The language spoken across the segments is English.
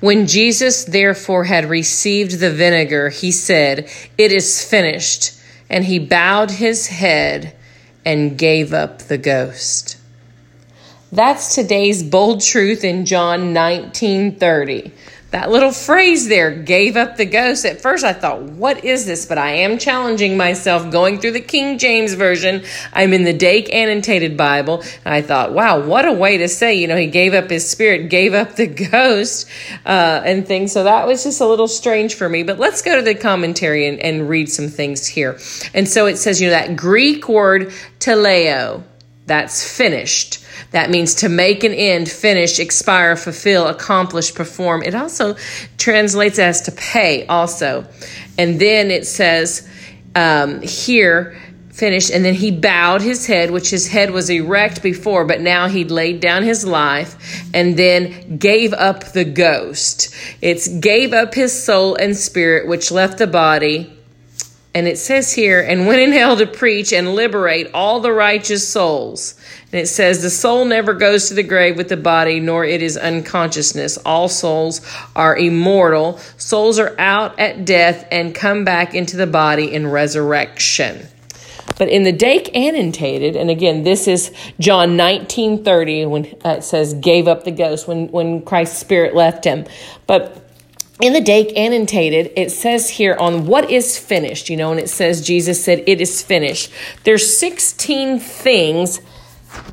When Jesus therefore had received the vinegar, he said, It is finished. And he bowed his head and gave up the ghost. That's today's bold truth in John 19:30 that little phrase there gave up the ghost. At first, I thought, what is this? But I am challenging myself going through the King James Version. I'm in the Dake Annotated Bible. And I thought, wow, what a way to say, you know, he gave up his spirit, gave up the ghost, uh, and things. So that was just a little strange for me. But let's go to the commentary and, and read some things here. And so it says, you know, that Greek word teleo, that's finished. That means to make an end, finish, expire, fulfill, accomplish, perform. It also translates as to pay, also. And then it says um, here, finished, and then he bowed his head, which his head was erect before, but now he'd laid down his life, and then gave up the ghost. It's gave up his soul and spirit, which left the body. And it says here, and went in hell to preach and liberate all the righteous souls. And it says, The soul never goes to the grave with the body, nor it is unconsciousness. All souls are immortal. Souls are out at death and come back into the body in resurrection. But in the Dake annotated, and again, this is John 19 30, when uh, it says, gave up the ghost, when, when Christ's spirit left him. But in the Dake annotated, it says here on what is finished, you know, and it says Jesus said, It is finished. There's 16 things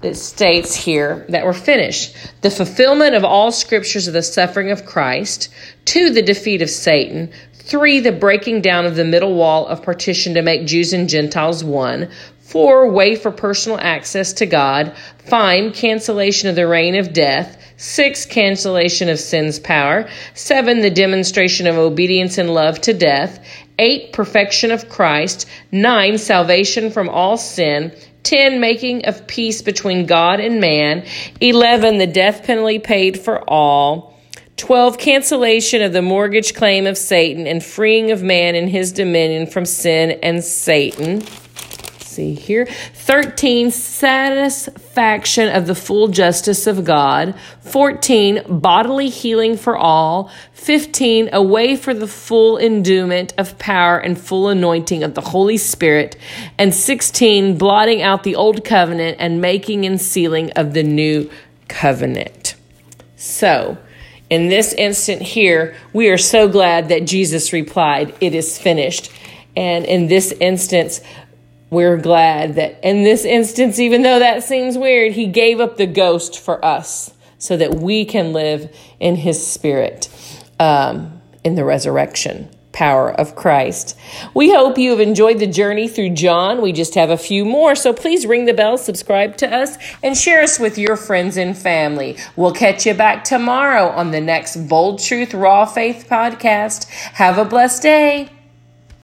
that states here that were finished the fulfillment of all scriptures of the suffering of Christ, two, the defeat of Satan, three, the breaking down of the middle wall of partition to make Jews and Gentiles one, four, way for personal access to God, five, cancellation of the reign of death, six, cancellation of sin's power, seven, the demonstration of obedience and love to death, eight, perfection of Christ, nine, salvation from all sin, 10 making of peace between God and man, 11 the death penalty paid for all, 12 cancellation of the mortgage claim of Satan and freeing of man in his dominion from sin and Satan see here. 13, satisfaction of the full justice of God. 14, bodily healing for all. 15, a way for the full endowment of power and full anointing of the Holy Spirit. And 16, blotting out the old covenant and making and sealing of the new covenant. So, in this instant here, we are so glad that Jesus replied, It is finished. And in this instance, we're glad that in this instance, even though that seems weird, he gave up the ghost for us so that we can live in his spirit um, in the resurrection power of Christ. We hope you have enjoyed the journey through John. We just have a few more, so please ring the bell, subscribe to us, and share us with your friends and family. We'll catch you back tomorrow on the next Bold Truth Raw Faith podcast. Have a blessed day.